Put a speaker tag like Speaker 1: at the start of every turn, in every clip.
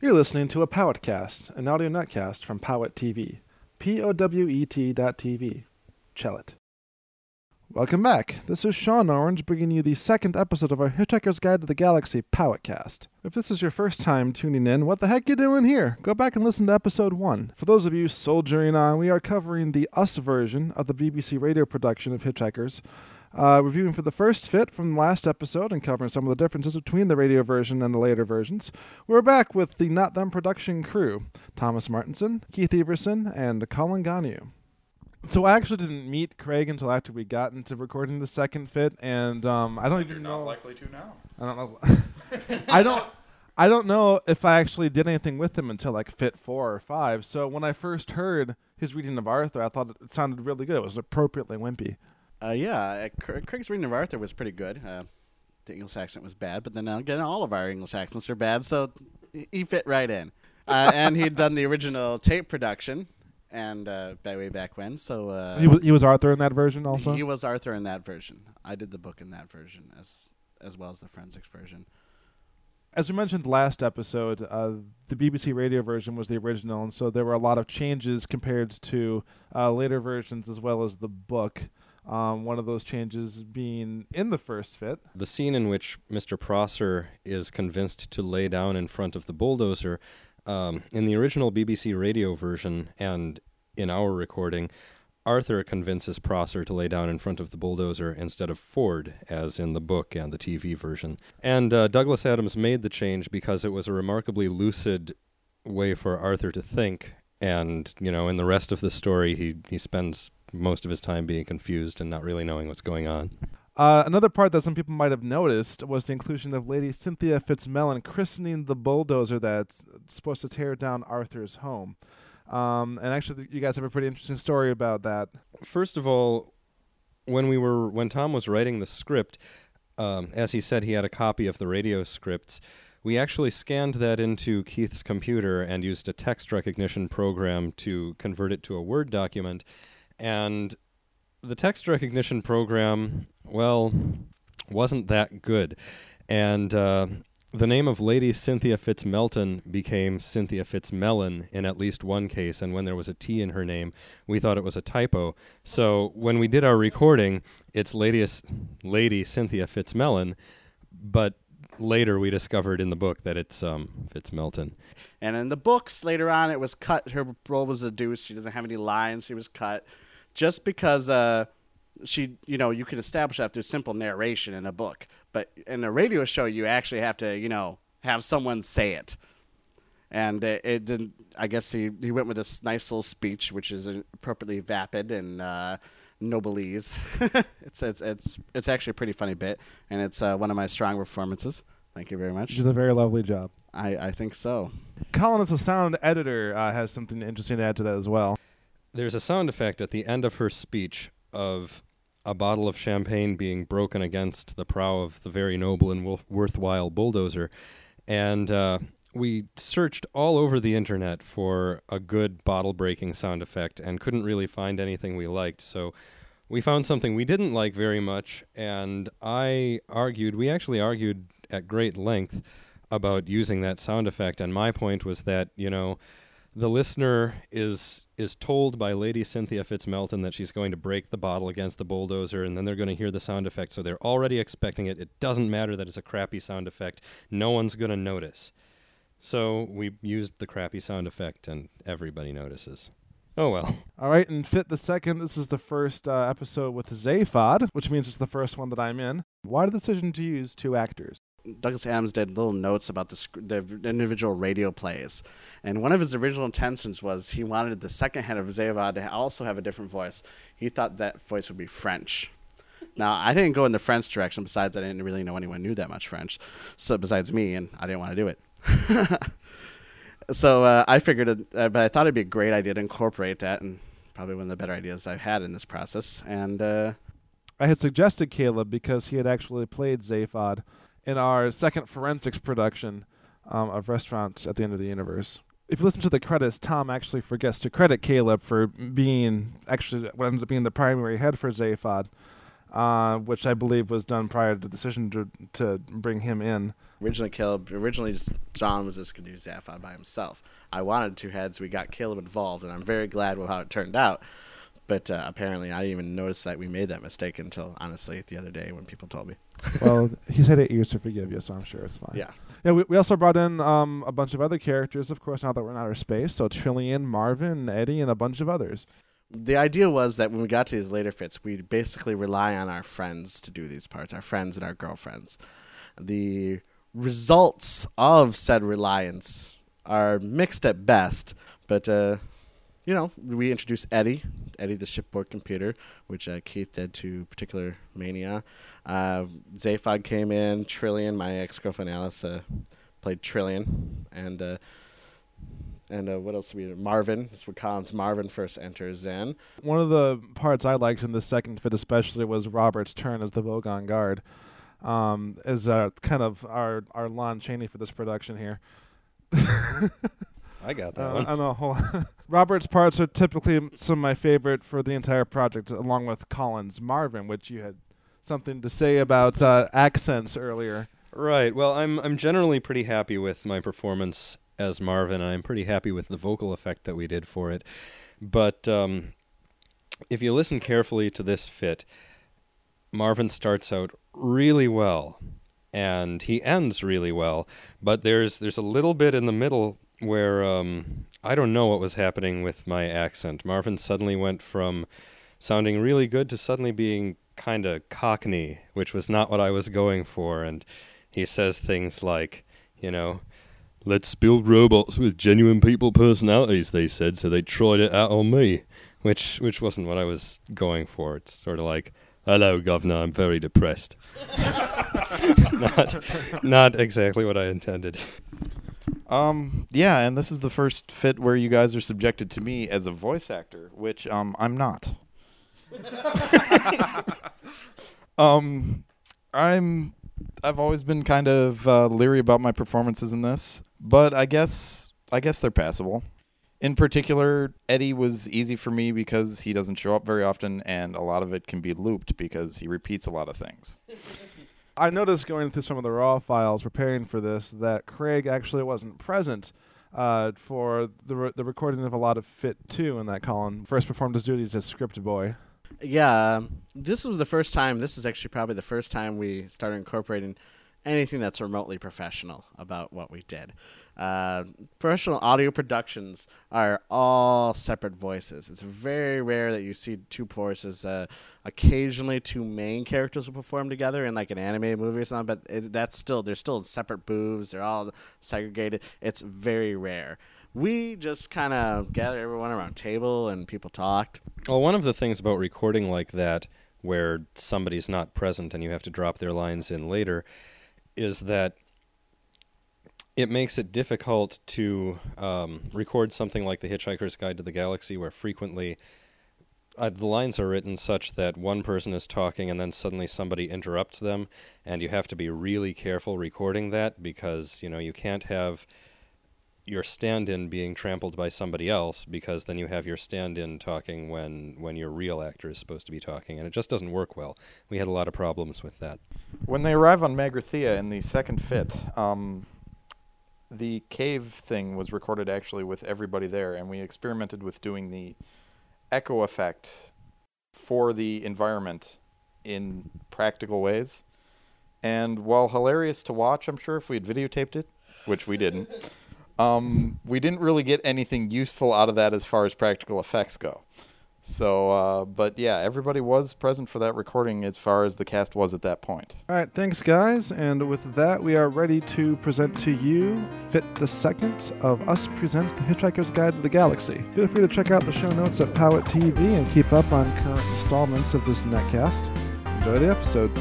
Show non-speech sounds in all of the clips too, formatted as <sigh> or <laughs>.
Speaker 1: You're listening to a Powetcast, an audio netcast from Powet TV. P O W E T dot TV. Chell it. Welcome back. This is Sean Orange bringing you the second episode of our Hitchhiker's Guide to the Galaxy Powetcast. If this is your first time tuning in, what the heck you doing here? Go back and listen to episode 1. For those of you soldiering on, we are covering the Us version of the BBC radio production of Hitchhikers. Uh, reviewing for the first fit from the last episode and covering some of the differences between the radio version and the later versions. We're back with the Not Them production crew Thomas Martinson, Keith Everson, and Colin Gagnon. So I actually didn't meet Craig until after we got into recording the second fit, and um, I don't
Speaker 2: You're
Speaker 1: know.
Speaker 2: not likely to now.
Speaker 1: I don't know. <laughs> I don't. I don't know if I actually did anything with him until like fit four or five. So when I first heard his reading of Arthur, I thought it sounded really good. It was appropriately wimpy.
Speaker 3: Uh, yeah, uh, Craig's reading of Arthur was pretty good. Uh, the English accent was bad, but then again, all of our English accents are bad, so he- he fit right in. Uh, and he'd done the original tape production, and uh, by way back when, so, uh,
Speaker 1: So he was he was Arthur in that version also.
Speaker 3: he was Arthur in that version. I did the book in that version as as well as the forensics version.
Speaker 1: As we mentioned last episode, uh, the BBC radio version was the original, and so there were a lot of changes compared to uh, later versions as well as the book. Um, one of those changes being in the first fit.
Speaker 4: The scene in which Mr. Prosser is convinced to lay down in front of the bulldozer, um, in the original BBC radio version and in our recording, Arthur convinces Prosser to lay down in front of the bulldozer instead of Ford, as in the book and the TV version. And uh, Douglas Adams made the change because it was a remarkably lucid way for Arthur to think. And, you know, in the rest of the story, he, he spends most of his time being confused and not really knowing what's going on.
Speaker 1: Uh, another part that some people might have noticed was the inclusion of Lady Cynthia Fitzmelon christening the bulldozer that's supposed to tear down Arthur's home. Um, and actually, you guys have a pretty interesting story about that.
Speaker 4: first of all, when we were when Tom was writing the script, um, as he said, he had a copy of the radio scripts. We actually scanned that into Keith's computer and used a text recognition program to convert it to a Word document. And the text recognition program, well, wasn't that good. And uh, the name of Lady Cynthia Fitzmelton became Cynthia Fitzmelon in at least one case, and when there was a T in her name, we thought it was a typo. So when we did our recording, it's Lady, Lady Cynthia Fitzmelon, but later we discovered in the book that it's um, Fitzmelton.
Speaker 3: And in the books later on, it was cut. Her role was reduced. She doesn't have any lines. She was cut just because uh, she, you know, you can establish that through simple narration in a book. But in a radio show, you actually have to, you know, have someone say it. And it, it didn't. I guess he, he went with this nice little speech, which is appropriately vapid and uh, noblese. <laughs> it's it's it's it's actually a pretty funny bit, and it's uh, one of my strong performances. Thank you very much.
Speaker 1: You did a very lovely job.
Speaker 3: I, I think so.
Speaker 1: Colin, as a sound editor, uh, has something interesting to add to that as well.
Speaker 4: There's a sound effect at the end of her speech of a bottle of champagne being broken against the prow of the very noble and worthwhile bulldozer. And uh, we searched all over the internet for a good bottle breaking sound effect and couldn't really find anything we liked. So we found something we didn't like very much, and I argued, we actually argued at great length about using that sound effect. And my point was that, you know, the listener is is told by Lady Cynthia Fitzmelton that she's going to break the bottle against the bulldozer, and then they're going to hear the sound effect, so they're already expecting it. It doesn't matter that it's a crappy sound effect; no one's going to notice. So we used the crappy sound effect, and everybody notices. Oh well. <laughs>
Speaker 1: All right, and Fit the Second, this is the first uh, episode with Zaphod, which means it's the first one that I'm in. Why the decision to use two actors?
Speaker 3: Douglas Adams did little notes about the, the individual radio plays, and one of his original intentions was he wanted the second head of Zaphod to also have a different voice. He thought that voice would be French. Now I didn't go in the French direction. Besides, I didn't really know anyone knew that much French, so besides me, and I didn't want to do it. <laughs> so uh, I figured, it, uh, but I thought it'd be a great idea to incorporate that, and probably one of the better ideas I've had in this process. And uh,
Speaker 1: I had suggested Caleb because he had actually played Zaphod in our second forensics production um, of Restaurants at the End of the Universe. If you listen to the credits, Tom actually forgets to credit Caleb for being actually what ends up being the primary head for Zaphod. uh, which I believe was done prior to the decision to to bring him in.
Speaker 3: Originally, Caleb. Originally, John was just gonna do Zaphod by himself. I wanted two heads. We got Caleb involved, and I'm very glad with how it turned out. But uh, apparently, I didn't even notice that we made that mistake until honestly the other day when people told me. <laughs>
Speaker 1: well, he's had eight years to forgive you, so I'm sure it's fine.
Speaker 3: Yeah.
Speaker 1: Yeah, we, we also brought in um, a bunch of other characters, of course, now that we're in outer space. So Trillian, Marvin, Eddie, and a bunch of others.
Speaker 3: The idea was that when we got to these later fits, we'd basically rely on our friends to do these parts, our friends and our girlfriends. The results of said reliance are mixed at best, but uh, you know, we introduced Eddie, Eddie the shipboard computer, which uh, Keith did to particular mania. Uh, Zaphod came in, Trillian, my ex girlfriend Alice uh, played Trillian, and uh, and uh, what else we do? Marvin, that's where Colin's Marvin first enters in.
Speaker 1: One of the parts I liked in the second fit, especially, was Robert's turn as the Vogon guard, um, as uh, kind of our our Lon Chaney for this production here. <laughs>
Speaker 4: I got that
Speaker 1: Uh,
Speaker 4: one.
Speaker 1: I know. <laughs> hold on. Robert's parts are typically some of my favorite for the entire project, along with Colin's Marvin, which you had something to say about uh, accents earlier.
Speaker 4: Right. Well, I'm I'm generally pretty happy with my performance as Marvin, and I'm pretty happy with the vocal effect that we did for it. But um, if you listen carefully to this fit, Marvin starts out really well, and he ends really well. But there's there's a little bit in the middle where um, I don't know what was happening with my accent. Marvin suddenly went from sounding really good to suddenly being kind of cockney, which was not what I was going for. And he says things like, you know, let's build robots with genuine people personalities, they said, so they tried it out on me, which which wasn't what I was going for. It's sort of like, hello, governor, I'm very depressed. <laughs> not, not exactly what I intended.
Speaker 2: Um, yeah, and this is the first fit where you guys are subjected to me as a voice actor, which um I'm not. <laughs> um, I'm I've always been kind of uh, leery about my performances in this, but I guess I guess they're passable. In particular, Eddie was easy for me because he doesn't show up very often, and a lot of it can be looped because he repeats a lot of things. <laughs>
Speaker 1: I noticed going through some of the raw files preparing for this that Craig actually wasn't present uh, for the re- the recording of a lot of Fit 2 in that Colin. First performed his duties as script boy.
Speaker 3: Yeah, um, this was the first time. This is actually probably the first time we started incorporating anything that's remotely professional about what we did. Uh, professional audio productions are all separate voices. It's very rare that you see two voices. Uh, occasionally, two main characters will perform together in like an anime movie or something, but it, that's still they're still separate booths. They're all segregated. It's very rare. We just kind of gathered everyone around table and people talked.
Speaker 4: Well, one of the things about recording like that, where somebody's not present and you have to drop their lines in later, is that it makes it difficult to um, record something like The Hitchhiker's Guide to the Galaxy, where frequently uh, the lines are written such that one person is talking and then suddenly somebody interrupts them, and you have to be really careful recording that because you know you can't have your stand-in being trampled by somebody else because then you have your stand-in talking when when your real actor is supposed to be talking and it just doesn't work well. We had a lot of problems with that.
Speaker 2: When they arrive on Magrathea in the second fit, um, the cave thing was recorded actually with everybody there, and we experimented with doing the echo effect for the environment in practical ways. And while hilarious to watch, I'm sure if we had videotaped it, which we didn't, <laughs> um, we didn't really get anything useful out of that as far as practical effects go. So, uh, but yeah, everybody was present for that recording as far as the cast was at that point.
Speaker 1: All right, thanks, guys. And with that, we are ready to present to you Fit the Second of Us Presents The Hitchhiker's Guide to the Galaxy. Feel free to check out the show notes at Powet TV and keep up on current installments of this netcast. Enjoy the episode.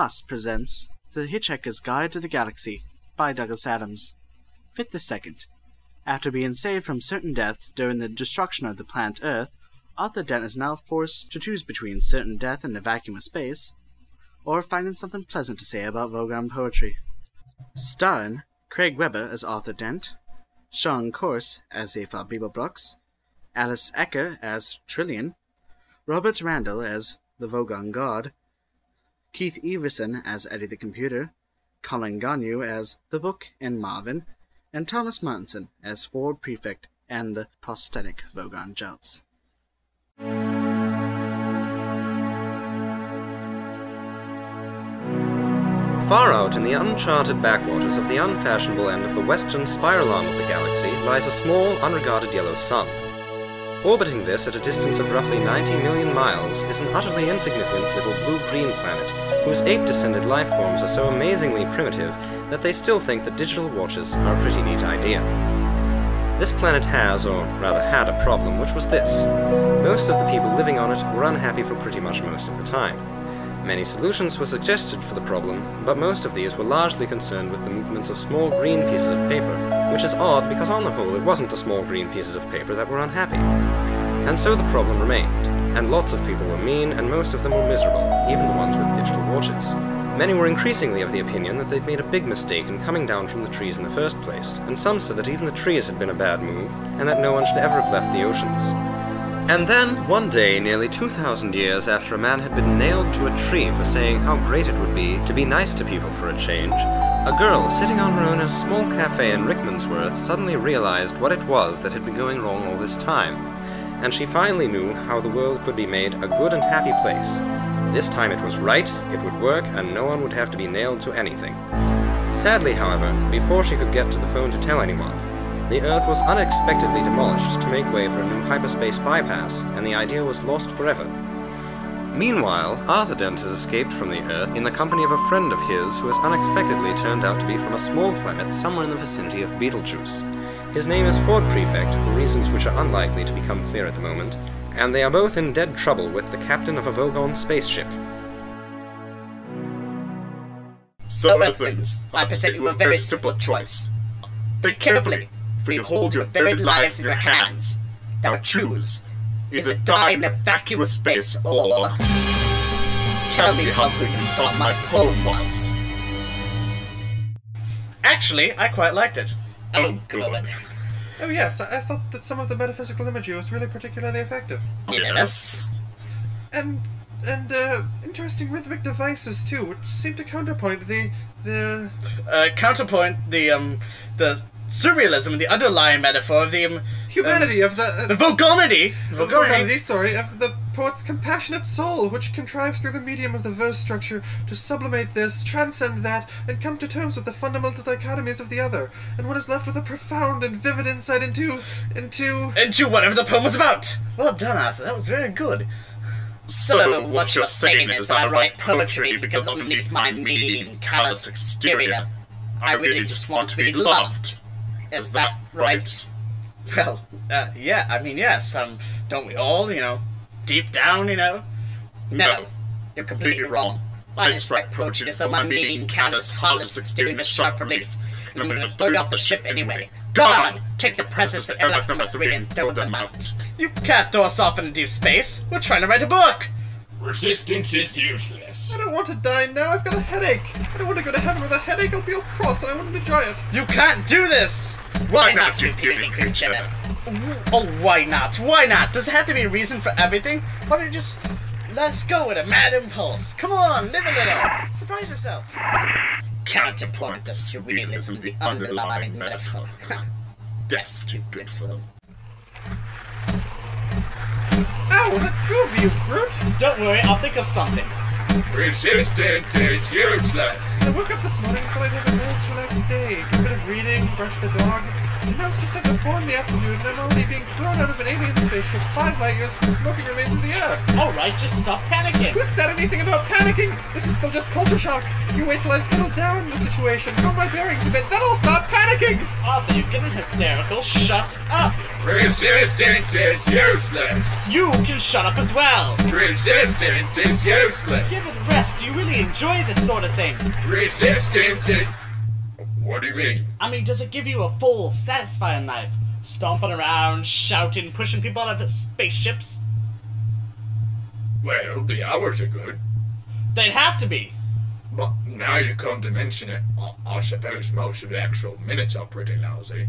Speaker 5: Us presents The Hitchhiker's Guide to the Galaxy by Douglas Adams. Fit the Second. After being saved from certain death during the destruction of the planet Earth, Arthur Dent is now forced to choose between certain death in the vacuum of space,
Speaker 6: or finding something pleasant to say about Vogon poetry. Starring Craig Webber as Arthur Dent, Sean Corse as Eva Beeblebrox, Alice Ecker as Trillian, Robert Randall as the Vogon Guard, Keith Everson as Eddie the Computer, Colin Gagnon as the Book and Marvin, and Thomas Martinson as Ford Prefect and the Prostetnic Vogon Jeltz.
Speaker 7: Far out in the uncharted backwaters of the unfashionable end of the western spiral arm of the galaxy lies a small, unregarded yellow sun. Orbiting this at a distance of roughly 90 million miles is an utterly insignificant little blue-green planet whose ape-descended life forms are so amazingly primitive that they still think that digital watches are a pretty neat idea. This planet has, or rather had, a problem, which was this. Most of the people living on it were unhappy for pretty much most of the time. Many solutions were suggested for the problem, but most of these were largely concerned with the movements of small green pieces of paper, which is odd because on the whole it wasn't the small green pieces of paper that were unhappy. And so the problem remained, and lots of people were mean and most of them were miserable, even the ones with digital watches. Many were increasingly of the opinion that they'd made a big mistake in coming down from the trees in the first place, and some said that even the trees had been a bad move, and that no one should ever have left the oceans. And then, one day, nearly 2,000 years after a man had been nailed to a tree for saying how great it would be to be nice to people for a change, a girl sitting on her own in a small cafe in Rickmansworth suddenly realized what it was that had been going wrong all this time. And she finally knew how the world could be made a good and happy place. This time it was right, it would work, and no one would have to be nailed to anything. Sadly, however, before she could get to the phone to tell anyone, the Earth was unexpectedly demolished to make way for a new hyperspace bypass, and the idea was lost forever. Meanwhile, Arthur Dent has escaped from the Earth in the company of a friend of his who has unexpectedly turned out to be from a small planet somewhere in the vicinity of Betelgeuse. His name is Ford Prefect, for reasons which are unlikely to become clear at the moment, and they are both in dead trouble with the captain of a Vogon spaceship.
Speaker 8: So, Earthlings, I present you a very simple choice. Think carefully, for you hold your very lives in your hands. Now choose. Either die in a vacuous space or... Tell me how good you thought my poem was.
Speaker 5: Actually, I quite liked it.
Speaker 8: Oh, good.
Speaker 9: Oh, yes, I, I thought that some of the metaphysical imagery was really particularly effective.
Speaker 8: Yes.
Speaker 9: And and uh, interesting rhythmic devices too, which seem to counterpoint the the
Speaker 5: Uh, counterpoint the um the surrealism, the underlying metaphor of the um,
Speaker 9: humanity of the uh,
Speaker 5: the vulgarity,
Speaker 9: vulgarity, sorry, of the poet's compassionate soul, which contrives through the medium of the verse structure to sublimate this, transcend that, and come to terms with the fundamental dichotomies of the other, and one is left with a profound and vivid insight into into
Speaker 5: into whatever the poem was about. Well done, Arthur. That was very good.
Speaker 8: So, what you're saying is I write poetry because underneath my mean, callous exterior, I really just want to be loved. Is that right?
Speaker 5: Well, uh, yeah. I mean, yes. Um, don't we all? You know, deep down, you know.
Speaker 8: No, you're completely wrong. I just write poetry to fill my mean, callous, heartless exterior with sharp relief. And I'm gonna throw you off the ship anyway. Go on! Take the presents at airlock number three and throw them out.
Speaker 5: You can't throw us off into deep space. We're trying to write a book.
Speaker 8: Resistance is useless.
Speaker 9: I don't want to die now. I've got a headache. I don't want to go to heaven with a headache. I'll be all cross, and I wouldn't enjoy it.
Speaker 5: You can't do this.
Speaker 8: Why not, you puny creature?
Speaker 5: Oh, why not? Why not? Does it have to be a reason for everything? Why don't you just let us go with a mad impulse? Come on, live a little. Surprise yourself.
Speaker 8: Counterpoint the surrealism, of the underlying metaphor. <laughs> That's too good for them.
Speaker 9: Ow! Let go of you brute!
Speaker 5: Don't worry, I'll think of something.
Speaker 8: Resistance is useless.
Speaker 9: I woke up this morning and thought I'd have a nice, relaxed day. A bit of reading, brush the dog. And now it's just after four in the afternoon, and I'm already being thrown out of an alien spaceship five light years from the smoking remains of the Earth.
Speaker 5: All right, just stop panicking.
Speaker 9: Who said anything about panicking? This is still just culture shock. You wait till I've settled down in the situation, know my bearings a bit, then I'll stop panicking!
Speaker 5: Arthur, you're getting hysterical. Shut up.
Speaker 8: Resistance is useless.
Speaker 5: You can shut up as well.
Speaker 8: Resistance is useless.
Speaker 5: Give it rest. Do you really enjoy this sort of thing?
Speaker 8: Resistance is. What do you mean?
Speaker 5: I mean, does it give you a full, satisfying life? Stomping around, shouting, pushing people out of spaceships?
Speaker 8: Well, the hours are good.
Speaker 5: They'd have to be.
Speaker 10: But now you come to mention it, I, I suppose most of the actual minutes are pretty lousy.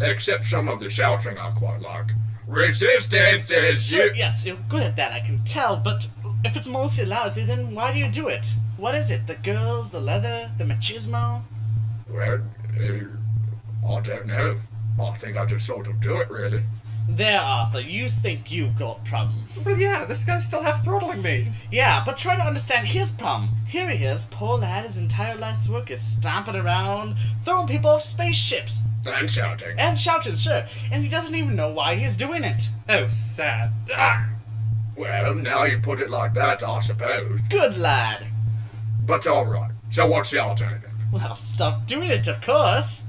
Speaker 10: Except some of the shouting I quite like. Resistance is
Speaker 5: Sure,
Speaker 10: you.
Speaker 5: yes, you're good at that, I can tell, but if it's mostly lousy, then why do you do it? What is it? The girls, the leather, the machismo?
Speaker 10: Well, I don't know. I think I just sort of do it, really.
Speaker 5: There, Arthur, you think you've got problems.
Speaker 9: Well, yeah, this guy's still half throttling me.
Speaker 5: Yeah, but try to understand his problem. Here he is, poor lad, his entire life's work is stomping around, throwing people off spaceships,
Speaker 10: And shouting.
Speaker 5: and shouting, sure, and he doesn't even know why he's doing it.
Speaker 9: Oh, sad.
Speaker 10: Ah! Well, now you put it like that, I suppose.
Speaker 5: Good lad.
Speaker 10: But alright. So what's the alternative?
Speaker 5: Well, stop doing it, of course.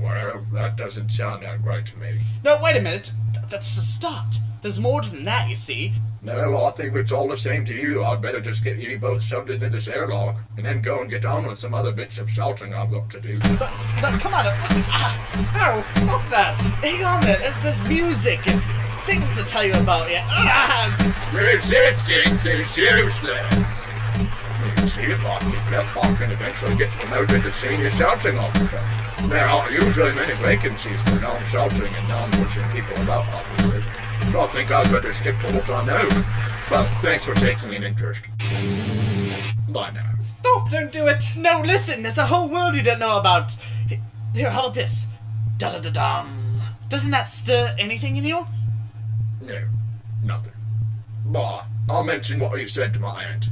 Speaker 10: Well, that doesn't sound that great to me.
Speaker 5: No, wait a minute. Th- that's the start. There's more than that, you see.
Speaker 10: No, I think if it's all the same to you, I'd better just get you both shoved into this airlock and then go and get on with some other bits of shouting I've got to do.
Speaker 5: But, but come on. uh, Ah,
Speaker 9: Oh, stop that!
Speaker 5: hang on there. It's this music and things to tell you about. Yeah. Ah,
Speaker 10: Resistance is useless. You see, if I keep it up, I can eventually get promoted to senior shouting officer. There aren't usually many vacancies for non-shouting and non-pushing people about officers, so I think I'd better stick to what I know. But thanks for taking an interest. Bye now.
Speaker 9: Stop! Don't do it!
Speaker 5: no, listen. There's a whole world you don't know about. Here, how about this? Da da da dum. Doesn't that stir anything in you?
Speaker 10: No, nothing. Bye. I'll mention what you said to my aunt.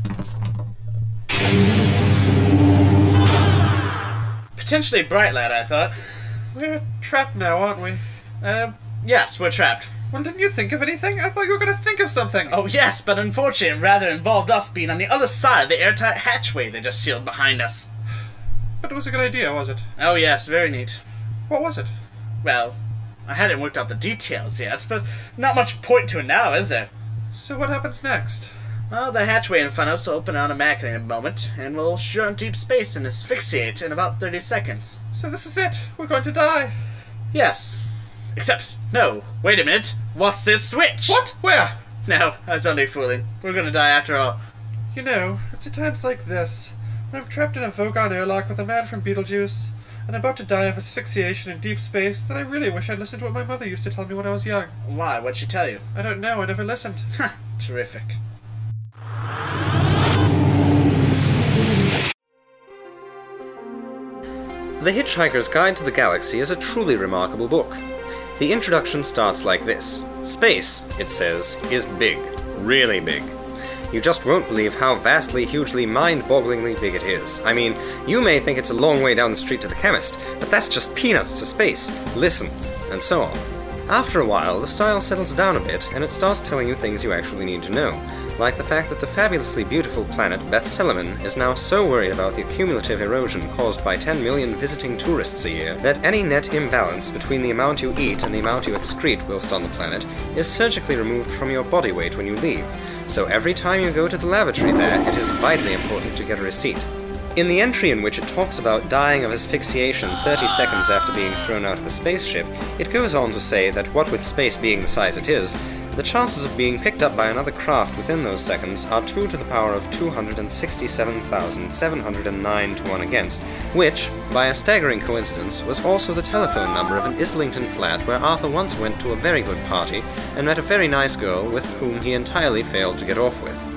Speaker 5: Potentially bright lad, I thought.
Speaker 9: We're trapped now, aren't we?
Speaker 5: Uh, yes, we're trapped.
Speaker 9: Well, didn't you think of anything? I thought you were going to think of something.
Speaker 5: Oh, yes, but unfortunately, it rather involved us being on the other side of the airtight hatchway they just sealed behind us.
Speaker 9: But it was a good idea, was it?
Speaker 5: Oh, yes, very neat.
Speaker 9: What was it?
Speaker 5: Well, I hadn't worked out the details yet, but not much point to it now, is there?
Speaker 9: So what happens next?
Speaker 5: Well, the hatchway in front of us will open automatically in a moment, and we'll shoot into deep space and asphyxiate in about 30 seconds.
Speaker 9: So this is it. We're going to die.
Speaker 5: Yes. Except, no, wait a minute. What's this switch?
Speaker 9: What? Where?
Speaker 5: No, I was only fooling. We're gonna die after all.
Speaker 9: You know, it's at times like this, when I'm trapped in a Vogon airlock with a man from Betelgeuse, and about to die of asphyxiation in deep space, that I really wish I'd listened to what my mother used to tell me when I was young.
Speaker 5: Why? What'd she tell you?
Speaker 9: I don't know, I never listened. <laughs> Ha.
Speaker 5: Terrific.
Speaker 7: The Hitchhiker's Guide to the Galaxy is a truly remarkable book. The introduction starts like this Space, it says, is big, really big. You just won't believe how vastly, hugely, mind bogglingly big it is. I mean, you may think it's a long way down the street to the chemist, but that's just peanuts to space. Listen, and so on. After a while, the style settles down a bit, and it starts telling you things you actually need to know, like the fact that the fabulously beautiful planet Bethselamin is now so worried about the cumulative erosion caused by 10 million visiting tourists a year that any net imbalance between the amount you eat and the amount you excrete whilst on the planet is surgically removed from your body weight when you leave. So every time you go to the lavatory there, it is vitally important to get a receipt. In the entry in which it talks about dying of asphyxiation 30 seconds after being thrown out of a spaceship, it goes on to say that what with space being the size it is, the chances of being picked up by another craft within those seconds are 2 to the power of 267,709 to 1 against, which, by a staggering coincidence, was also the telephone number of an Islington flat where Arthur once went to a very good party and met a very nice girl with whom he entirely failed to get off with.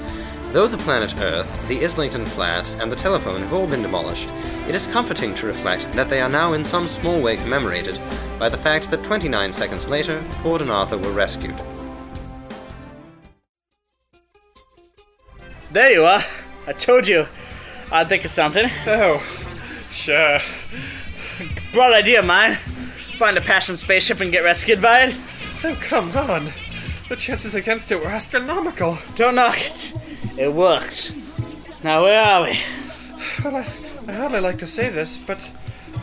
Speaker 7: Though the planet Earth, the Islington flat, and the telephone have all been demolished, it is comforting to reflect that they are now in some small way commemorated by the fact that 29 seconds later, Ford and Arthur were rescued.
Speaker 5: There you are. I told you. I'd think of something.
Speaker 9: Oh, sure.
Speaker 5: Broad idea of mine. Find a passion spaceship and get rescued by it.
Speaker 9: Oh, come on. The chances against it were astronomical.
Speaker 5: Don't knock it. It worked. Now where are we?
Speaker 9: Well, I, I hardly like to say this, but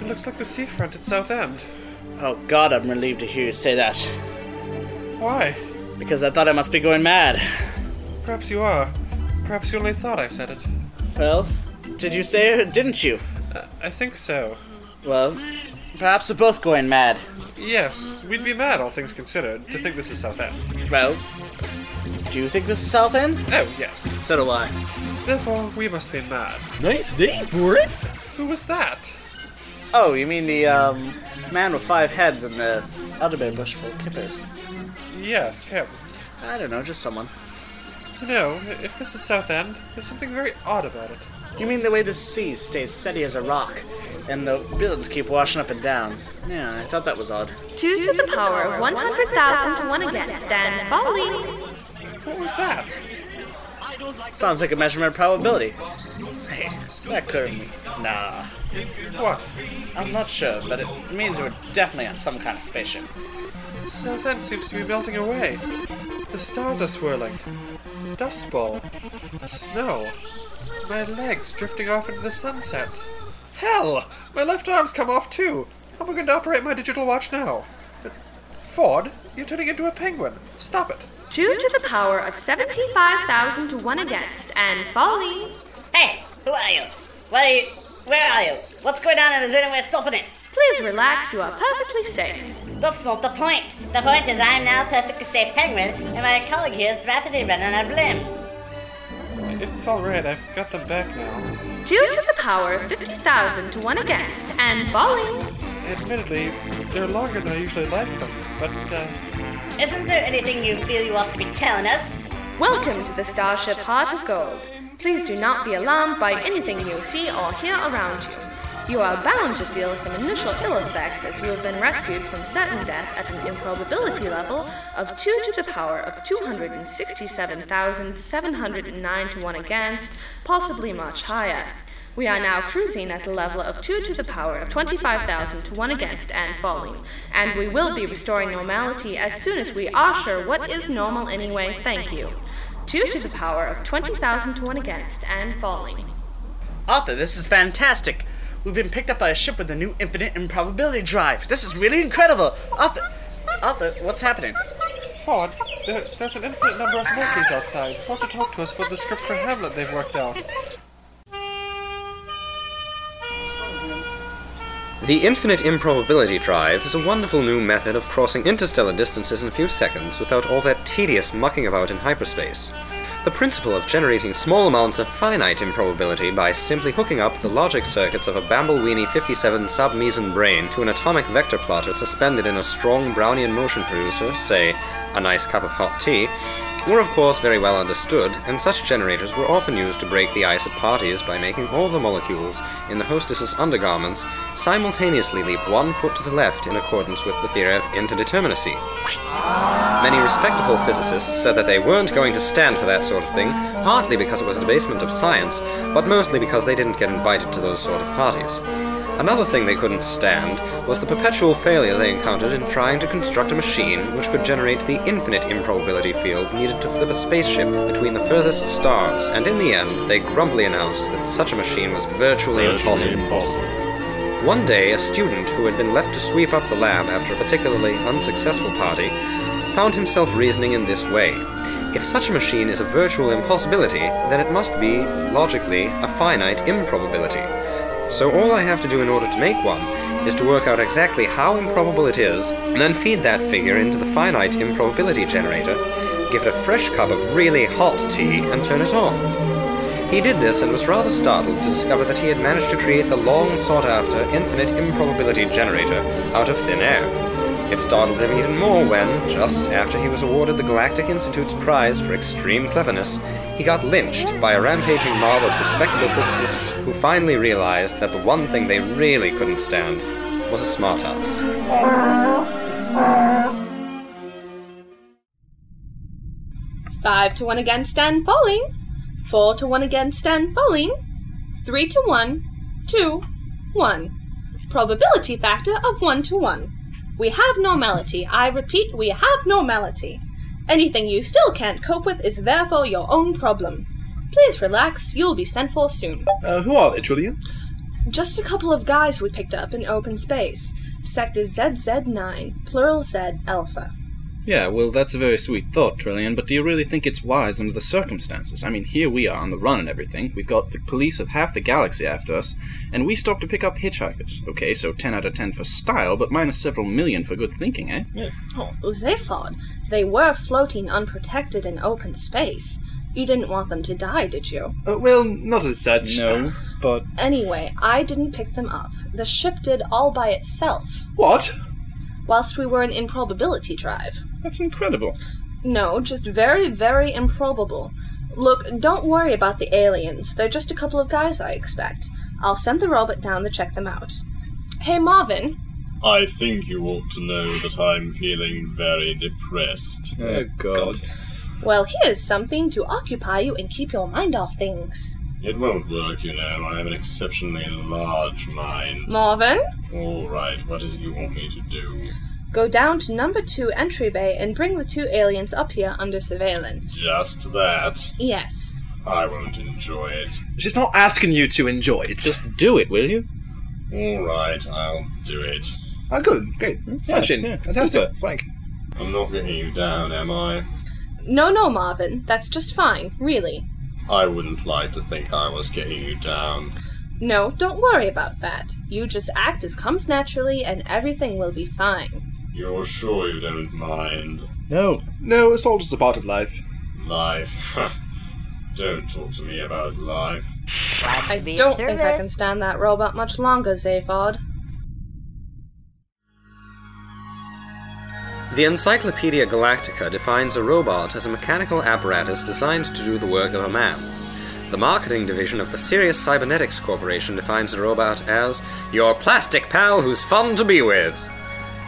Speaker 9: it looks like the seafront at Southend.
Speaker 5: Oh God, I'm relieved to hear you say that.
Speaker 9: Why?
Speaker 5: Because I thought I must be going mad.
Speaker 9: Perhaps you are. Perhaps you only thought I said it.
Speaker 5: Well, did you say it, didn't you?
Speaker 9: Uh, I think so.
Speaker 5: Well, perhaps we're both going mad.
Speaker 9: Yes, we'd be mad, all things considered, to think this is Southend.
Speaker 5: Well, Do you think this is South End?
Speaker 9: Oh, yes.
Speaker 5: So do I.
Speaker 9: Therefore, we must be mad.
Speaker 11: Nice name for it.
Speaker 9: Who was that?
Speaker 5: Oh, you mean the um, man with five heads and the elderberry bush full of kippers?
Speaker 9: Yes, him.
Speaker 5: I don't know, just someone.
Speaker 9: You know, if this is South End, there's something very odd about it.
Speaker 5: You mean the way the sea stays steady as a rock, and the buildings keep washing up and down? Yeah, I thought that was odd.
Speaker 12: 2 to the power of 100,000 to 1 against, and falling.
Speaker 9: What was that?
Speaker 5: Sounds like a measurement of probability. Hey, that couldn't. Nah.
Speaker 9: What?
Speaker 5: I'm not sure, but it means we're definitely on some kind of spaceship.
Speaker 9: South End seems to be melting away. The stars are swirling. Dust ball. Snow. My legs drifting off into the sunset. Hell! My left arm's come off too. How am I going to operate my digital watch now? Ford, you're turning into a penguin. Stop it.
Speaker 12: 2 to the power of 75,000 to 1 against, and falling.
Speaker 13: Hey, who are you? What are you? Where are you? What's going on and is there any way of stopping it?
Speaker 12: Please relax, you are perfectly safe.
Speaker 13: That's not the point. The point is I am now a perfectly safe penguin, and my colleague here is rapidly running out of limbs.
Speaker 9: It's alright, I've got them back now.
Speaker 12: 2 to the power of 50,000 to 1 against, and falling.
Speaker 9: Admittedly, they're longer than I usually like them, but, uh,
Speaker 13: Isn't there anything you feel you ought to be telling us?
Speaker 12: Welcome to the starship Heart of Gold. Please do not be alarmed by anything you see or hear around you. You are bound to feel some initial ill effects as you have been rescued from certain death at an improbability level of 2 to the power of 267,709 to 1 against, possibly much higher. We are now cruising at the level of 2 to the power of 25,000 to 1 against and falling, and we will be restoring normality as soon as we are sure what is normal anyway, thank you. 2 to the power of 20,000 to 1 against and falling.
Speaker 5: Arthur, this is fantastic. We've been picked up by a ship with a new infinite improbability drive. This is really incredible. Arthur, Arthur, what's happening?
Speaker 9: Ford, there, there's an infinite number of monkeys outside. Want to talk to us about the script for Hamlet they've worked out.
Speaker 7: The infinite improbability drive is a wonderful new method of crossing interstellar distances in a few seconds without all that tedious mucking about in hyperspace. The principle of generating small amounts of finite improbability by simply hooking up the logic circuits of a Bambleweeny 57 sub-Meson brain to an atomic vector plotter suspended in a strong Brownian motion producer, say, a nice cup of hot tea, were of course very well understood, and such generators were often used to break the ice at parties by making all the molecules in the hostess's undergarments simultaneously leap one foot to the left in accordance with the theory of interdeterminacy. Many respectable physicists said that they weren't going to stand for that sort of thing, partly because it was a debasement of science, but mostly because they didn't get invited to those sort of parties. Another thing they couldn't stand was the perpetual failure they encountered in trying to construct a machine which could generate the infinite improbability field needed to flip a spaceship between the furthest stars, and in the end, they grumpily announced that such a machine was virtually, impossible. One day, a student who had been left to sweep up the lab after a particularly unsuccessful party found himself reasoning in this way. If such a machine is a virtual impossibility, then it must be, logically, a finite improbability. So all I have to do in order to make one is to work out exactly how improbable it is, and then feed that figure into the finite improbability generator, give it a fresh cup of really hot tea, and turn it on. He did this and was rather startled to discover that he had managed to create the long sought after infinite improbability generator out of thin air. It startled him even more when, just after he was awarded the Galactic Institute's prize for extreme cleverness, he got lynched by a rampaging mob of respectable physicists who finally realized that the one thing they really couldn't stand was a smartass.
Speaker 12: 5 to 1 against and falling. 4 to 1 against and falling. 3 to 1. 2. 1. Probability factor of 1 to 1. We have normality. I repeat, we have normality. Anything you still can't cope with is therefore your own problem. Please relax, you'll be sent for soon.
Speaker 11: Uh, who are they, Trillian?
Speaker 12: Just a couple of guys we picked up in open space. Sector ZZ9, plural Z Alpha.
Speaker 14: Yeah, well, that's a very sweet thought, Trillian, but do you really think it's wise under the circumstances? I mean, here we are on the run and everything. We've got the police of half the galaxy after us, and we stop to pick up hitchhikers. Okay, so 10 out of 10 for style, but minus several million for good thinking, eh?
Speaker 12: Oh, Zaphod, they were floating unprotected in open space. You didn't want them to die, did you?
Speaker 11: Uh, well, not as such.
Speaker 14: No, but.
Speaker 12: Anyway, I didn't pick them up. The ship did all by itself,
Speaker 11: What?
Speaker 12: whilst we were in improbability drive.
Speaker 14: That's incredible.
Speaker 12: No, just very, very improbable. Look, don't worry about the aliens. They're just a couple of guys, I expect. I'll send the robot down to check them out. Hey, Marvin.
Speaker 15: I think you ought to know that I'm feeling very depressed.
Speaker 14: Oh, oh God.
Speaker 12: Well, here's something to occupy you and keep your mind off things.
Speaker 15: It won't work, you know. I have an exceptionally large mind.
Speaker 12: Marvin,
Speaker 15: All right, what is it you want me to do?
Speaker 12: Go down to number two entry bay and bring the two aliens up here under surveillance.
Speaker 15: Just that.
Speaker 12: Yes.
Speaker 15: I won't enjoy it.
Speaker 11: She's not asking you to enjoy it.
Speaker 14: Just do it, will you?
Speaker 15: All right, I'll do it.
Speaker 11: Oh, good. Great. Smashing.
Speaker 14: yeah,
Speaker 11: Fantastic.
Speaker 14: super.
Speaker 11: Swank.
Speaker 15: I'm not getting you down, am I?
Speaker 12: No, no, Marvin. That's just fine, really.
Speaker 15: I wouldn't like to think I was getting you down.
Speaker 12: No, don't worry about that. You just act as comes naturally and everything will be fine.
Speaker 15: You're sure you don't mind?
Speaker 14: No.
Speaker 11: No, it's all just a part of life.
Speaker 15: Life. <laughs> don't talk to me about life.
Speaker 12: I don't think I can stand that robot much longer, Zaphod.
Speaker 7: The Encyclopedia Galactica defines a robot as a mechanical apparatus designed to do the work of a man. The marketing division of the Sirius Cybernetics Corporation defines a robot as your plastic pal who's fun to be with.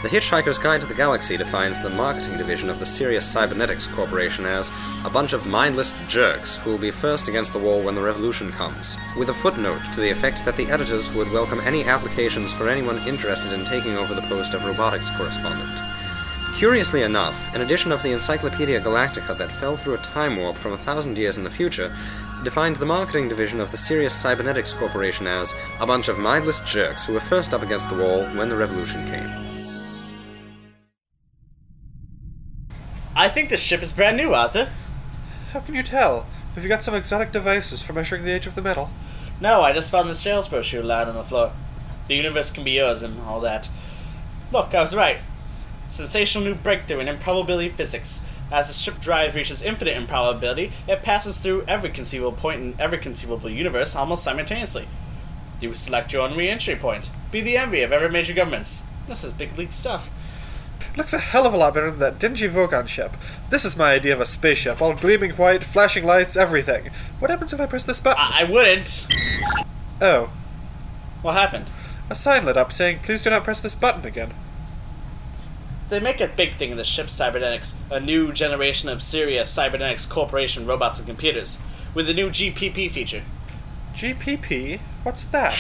Speaker 7: The Hitchhiker's Guide to the Galaxy defines the marketing division of the Sirius Cybernetics Corporation as a bunch of mindless jerks who will be first against the wall when the revolution comes, with a footnote to the effect that the editors would welcome any applications for anyone interested in taking over the post of robotics correspondent. Curiously enough, an edition of the Encyclopedia Galactica that fell through a time warp from a thousand years in the future defined the marketing division of the Sirius Cybernetics Corporation as a bunch of mindless jerks who were first up against the wall when the revolution came.
Speaker 5: I think this ship is brand new, Arthur.
Speaker 9: How can you tell? Have you got some exotic devices for measuring the age of the metal?
Speaker 5: No, I just found the sales brochure lying on the floor. The universe can be yours and all that. Look, I was right. Sensational new breakthrough in improbability physics. As the ship drive reaches infinite improbability, it passes through every conceivable point in every conceivable universe almost simultaneously. You select your own re-entry point. Be the envy of every major governments. This is big league stuff.
Speaker 9: Looks a hell of a lot better than that dingy Vogon ship. This is my idea of a spaceship, all gleaming white, flashing lights, everything. What happens if I press this button?
Speaker 5: I, I wouldn't.
Speaker 9: Oh.
Speaker 5: What happened?
Speaker 9: A sign lit up saying, please do not press this button again.
Speaker 5: They make a big thing of the ship cybernetics, a new generation of Sirius Cybernetics Corporation robots and computers, with a new GPP feature.
Speaker 9: GPP? What's that?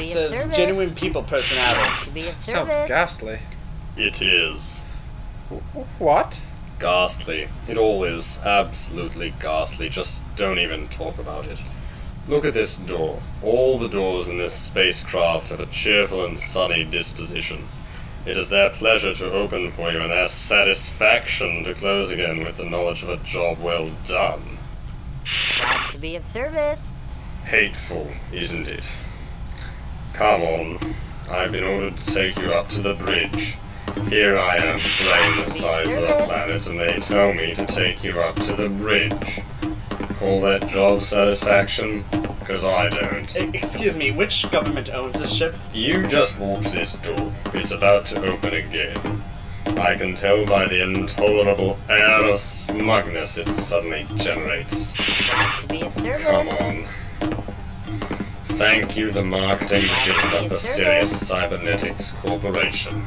Speaker 5: It says genuine people personalities.
Speaker 9: Sounds ghastly.
Speaker 15: It is.
Speaker 9: What?
Speaker 15: Ghastly. It all is. Absolutely ghastly. Just don't even talk about it. Look at this door. All the doors in this spacecraft have a cheerful and sunny disposition. It is their pleasure to open for you and their satisfaction to close again with the knowledge of a job well done.
Speaker 16: Glad to be of service.
Speaker 15: Hateful, isn't it? Come on. I've been ordered to take you up to the bridge. Here I am, brain the size of a planet, and they tell me to take you up to the bridge. Call that job satisfaction? Because I don't.
Speaker 5: E- Excuse me, which government owns this ship?
Speaker 15: You just watch this door. It's about to open again. I can tell by the intolerable air of smugness it suddenly generates.
Speaker 16: To be of service.
Speaker 15: Come on. Thank you, the marketing division of the Sirius Cybernetics Corporation.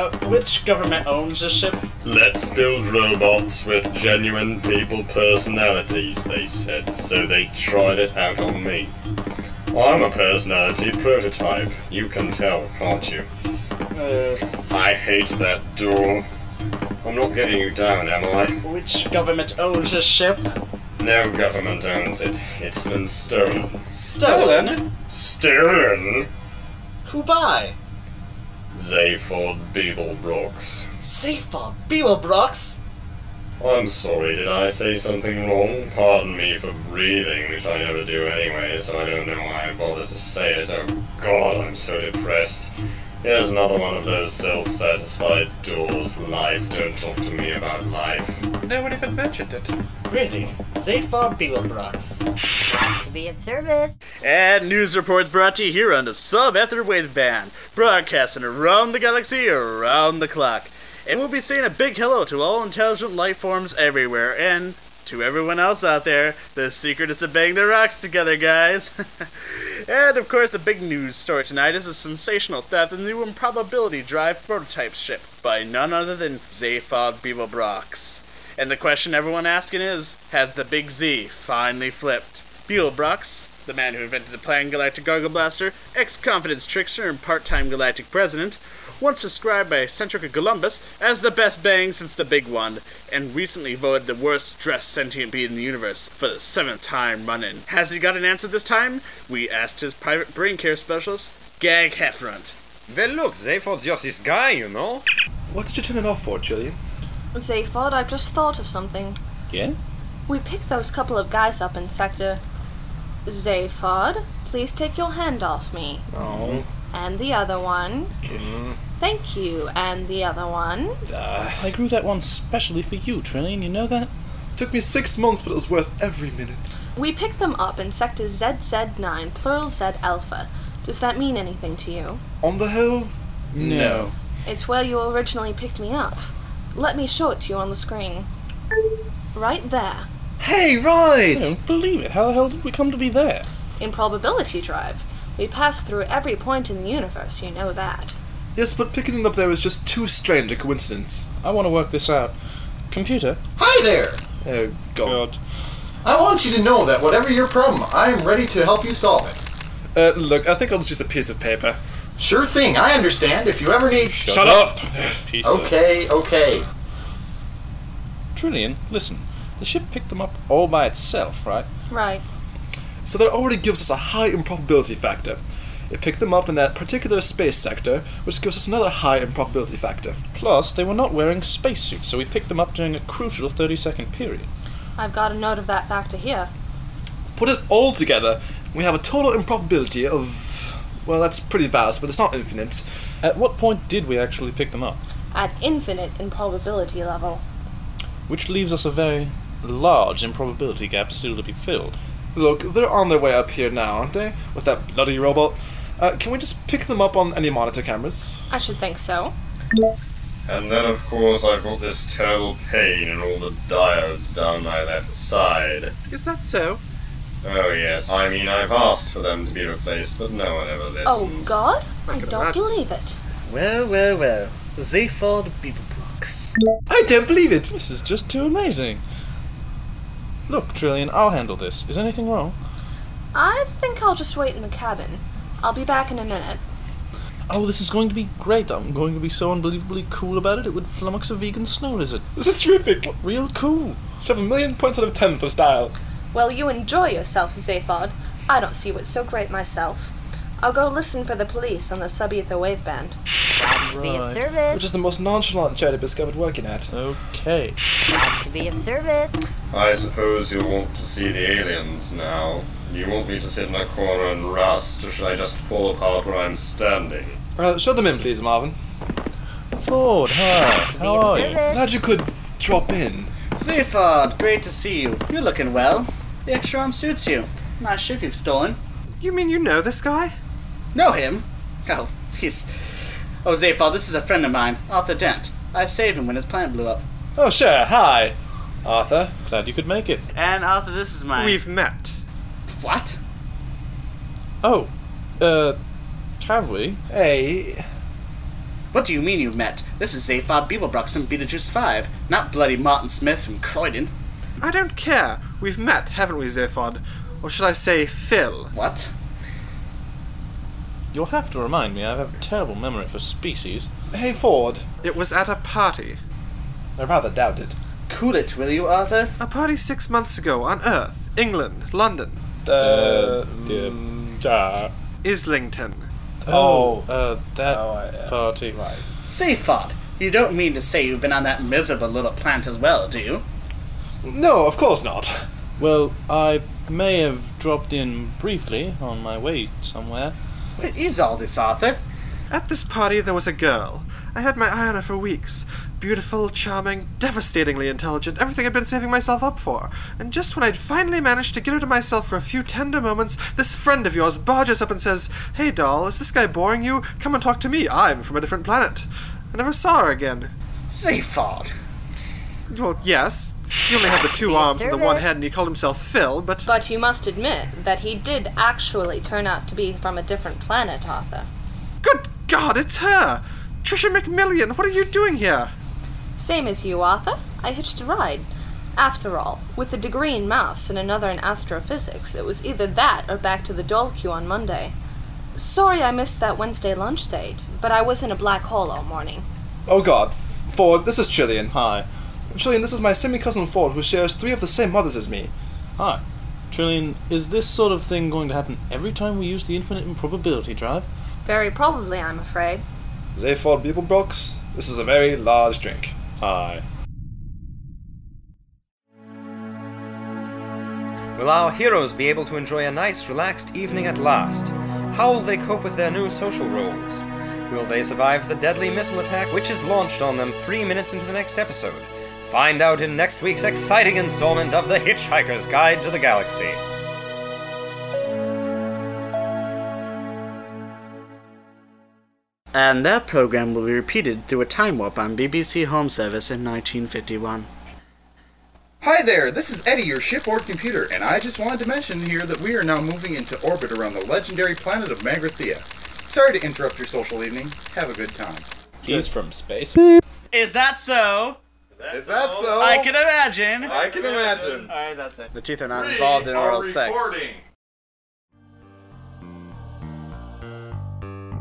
Speaker 5: Uh, which government owns this ship?
Speaker 15: Let's build robots with genuine people personalities, they said, so they tried it out on me. I'm a personality prototype. You can tell, can't you?
Speaker 5: Uh,
Speaker 15: I hate that door. I'm not getting you down, am I?
Speaker 5: which government owns this ship?
Speaker 15: No government owns it. It's been stolen.
Speaker 5: Stolen?
Speaker 15: Stolen?
Speaker 5: Who by?
Speaker 15: Zaphod Beeblebrox.
Speaker 3: Zaphod Beeblebrox?
Speaker 15: I'm sorry, did I say something wrong? Pardon me for breathing, which I never do anyway, so I don't know why I bothered to say it. Oh god, I'm so depressed. Here's another one of those self-satisfied doors. Life, don't talk to me about life.
Speaker 9: No one even mentioned it.
Speaker 3: Really? Zaphod Beeblebrox.
Speaker 16: Glad to be of service.
Speaker 5: And news reports brought to you here on the Sub-Ether Band, broadcasting around the galaxy, around the clock. And we'll be saying a big hello to all intelligent life forms everywhere, and to everyone else out there, the secret is to bang the rocks together, guys. <laughs> and of course, the big news story tonight is a sensational theft of the new Improbability Drive prototype ship by none other than Zaphod Beeblebrox. And the question everyone asking is, has the Big Z finally flipped? Beeblebrox, the man who invented the Pan Galactic Gargle Blaster, ex-confidence trickster and part-time galactic president, once described by Eccentrica Gallumbits as the best bang since the big one, and recently voted the worst dressed sentient being in the universe for the seventh time running. Has he got an answer this time? We asked his private brain care specialist, Gag Halfrunt.
Speaker 17: Well, look, Zaphod's just this guy, you know.
Speaker 11: What did you turn it off for, Julian?
Speaker 12: Zaphod, I've just thought of something.
Speaker 18: Yeah?
Speaker 12: We picked those couple of guys up in Sector. Zaphod, please take your hand off me.
Speaker 11: Oh.
Speaker 12: And the other one.
Speaker 18: Kiss. Mm.
Speaker 12: Thank you. And the other one.
Speaker 18: Uh, I grew that one specially for you, Trillian, you know that?
Speaker 11: Took me six months, but it was worth every minute.
Speaker 12: We picked them up in Sector ZZ9, plural Z Alpha. Does that mean anything to you?
Speaker 11: On the whole,
Speaker 18: No.
Speaker 12: It's where you originally picked me up. Let me show it to you on the screen. Right there.
Speaker 11: Hey, right!
Speaker 18: I don't believe it. How the hell did we come to be there?
Speaker 12: Improbability Drive. We pass through every point in the universe, you know that.
Speaker 11: Yes, but picking them up there was just too strange a coincidence.
Speaker 18: I want to work this out. Computer?
Speaker 19: Hi there!
Speaker 11: Oh, God.
Speaker 19: I want you to know that whatever your problem, I am ready to help you solve it.
Speaker 11: Uh, look, I think I'll just use a piece of paper.
Speaker 19: Sure thing, I understand. If you ever need.
Speaker 11: Shut up!
Speaker 18: Piece of-
Speaker 19: Okay, okay.
Speaker 18: Trillian, listen. The ship picked them up all by itself, right?
Speaker 12: Right.
Speaker 11: So that already gives us a high improbability factor. It picked them up in that particular space sector, which gives us another high improbability factor.
Speaker 18: Plus, they were not wearing spacesuits, so we picked them up during a crucial 30 second period.
Speaker 12: I've got a note of that factor here.
Speaker 11: Put it all together, we have a total improbability of. Well, that's pretty vast, but it's not infinite.
Speaker 18: At what point did we actually pick them up?
Speaker 12: At infinite improbability level.
Speaker 18: Which leaves us a very large improbability gap still to be filled.
Speaker 11: Look, they're on their way up here now, aren't they? With that bloody robot. Uh, can we just pick them up on any monitor cameras?
Speaker 12: I should think so.
Speaker 15: And then, of course, I've got this terrible pain in all the diodes down my left side.
Speaker 9: Is that so?
Speaker 15: Oh, yes. I mean, I've asked for them to be replaced, but no one ever listens.
Speaker 12: Oh, God? I
Speaker 9: can
Speaker 12: don't
Speaker 9: imagine.
Speaker 12: believe it.
Speaker 3: Well, well, well. Zaphod Beeblebrox.
Speaker 11: I don't believe it!
Speaker 18: This is just too amazing. Look, Trillian, I'll handle this. Is anything wrong?
Speaker 12: I think I'll just wait in the cabin. I'll be back in a minute.
Speaker 18: Oh, this is going to be great. I'm going to be so unbelievably cool about it, it would flummox a vegan snow lizard.
Speaker 11: This is terrific!
Speaker 18: Real cool.
Speaker 11: Seven million points out of ten for style.
Speaker 12: Well, you enjoy yourself, Zaphod. I don't see what's so great myself. I'll go listen for the police on the sub-ether wave band.
Speaker 16: Glad to be of service.
Speaker 11: Which is the most nonchalant charity biscuit I've been working at.
Speaker 18: Okay.
Speaker 16: Glad to be of service.
Speaker 15: I suppose you'll want to see the aliens now. Do you want me to sit in a corner and rust, or should I just fall apart where I'm standing?
Speaker 11: Uh, show them in, please, Marvin.
Speaker 18: Ford, hi. How are you?
Speaker 11: Glad you could drop in.
Speaker 3: Zaphod, great to see you. You're looking well. The extra arm suits you. Nice ship you've stolen.
Speaker 9: You mean you know this guy?
Speaker 3: Know him? Oh, he's. Oh, Zaphod, this is a friend of mine, Arthur Dent. I saved him when his plant blew up.
Speaker 11: Oh, sure. Hi, Arthur.
Speaker 18: Glad you could make it.
Speaker 3: And Arthur, this is my.
Speaker 9: We've met.
Speaker 3: What?
Speaker 18: Oh, uh, have we?
Speaker 11: Hey.
Speaker 3: What do you mean you've met? This is Zaphod Beeblebrox from Betelgeuse 5, not bloody Martin Smith from Croydon.
Speaker 9: I don't care. We've met, haven't we, Zaphod? Or should I say Phil?
Speaker 3: What?
Speaker 18: You'll have to remind me. I have a terrible memory for species.
Speaker 11: Hey, Ford.
Speaker 9: It was at a party.
Speaker 11: I rather doubt it.
Speaker 3: Cool it, will you, Arthur?
Speaker 9: A party six months ago on Earth, England, London,
Speaker 11: Uh,
Speaker 18: uh,
Speaker 9: Islington.
Speaker 18: Oh, uh, that party.
Speaker 11: Right.
Speaker 5: Zaphod, you don't mean to say you've been on that miserable little plant as well, do you?
Speaker 11: No, of course not.
Speaker 18: Well, I may have dropped in briefly on my way somewhere.
Speaker 5: What is all this, Arthur?
Speaker 9: At this party, there was a girl. I had my eye on her for weeks. Beautiful, charming, devastatingly intelligent, everything I'd been saving myself up for. And just when I'd finally managed to get her to myself for a few tender moments, this friend of yours barges up and says, Hey, doll, is this guy boring you? Come and talk to me. I'm from a different planet. I never saw her again.
Speaker 5: Zaphod.
Speaker 9: Well, yes. He only had the two arms and the one head, and he called himself Phil, but.
Speaker 12: But you must admit that he did actually turn out to be from a different planet, Arthur.
Speaker 9: Good God, it's her! Tricia McMillan, what are you doing here?
Speaker 12: Same as you, Arthur. I hitched a ride. After all, with a degree in maths and another in astrophysics, it was either that or back to the dole queue on Monday. Sorry I missed that Wednesday lunch date, but I was in a black hole all morning.
Speaker 11: Oh god. Ford, this is Trillian. Hi. Trillian, this is my semi cousin Ford, who shares three of the same mothers as me.
Speaker 18: Hi. Trillian, is this sort of thing going to happen every time we use the infinite improbability drive?
Speaker 12: Very probably, I'm afraid.
Speaker 11: Zaphod Beeblebrox, this is a very large drink.
Speaker 7: Will our heroes be able to enjoy a nice, relaxed evening at last? How will they cope with their new social roles? Will they survive the deadly missile attack which is launched on them three minutes into the next episode? Find out in next week's exciting installment of The Hitchhiker's Guide to the Galaxy.
Speaker 5: And that program will be repeated through a time warp on BBC Home Service in 1951.
Speaker 19: Hi there, this is Eddie, your shipboard computer, and I just wanted to mention here that we are now moving into orbit around the legendary planet of Magrathea. Sorry to interrupt your social evening. Have a good time.
Speaker 2: He's from space.
Speaker 5: Is that so?
Speaker 19: Is that so?
Speaker 5: I can imagine.
Speaker 19: I can imagine.
Speaker 5: Alright, that's it. The teeth are not involved in oral sex.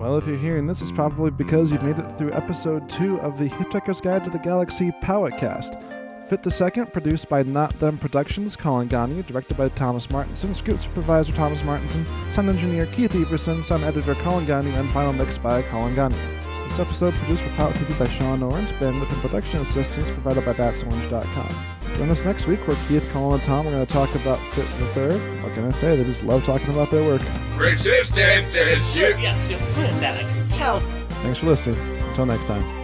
Speaker 1: Well, if you're hearing this, it's probably because you've made it through episode two of the Hitchhiker's Guide to the Galaxy Powetcast. Fit the Second, produced by Not Them Productions, Colin Gagnon, directed by Thomas Martinson, script supervisor Thomas Martinson, sound engineer Keith Everson, sound editor Colin Gagnon, and final mix by Colin Gagnon. This episode produced for Powet TV by Sean Orange, bandwidth and production assistance provided by BatsOrange.com. Join us next week where Keith, Colin, and Tom are going to talk about Fit the Third. What can I say? They just love talking about their work.
Speaker 10: Resistance and shit.
Speaker 5: Yes, you're good at that, I can tell.
Speaker 1: Thanks for listening. Until next time.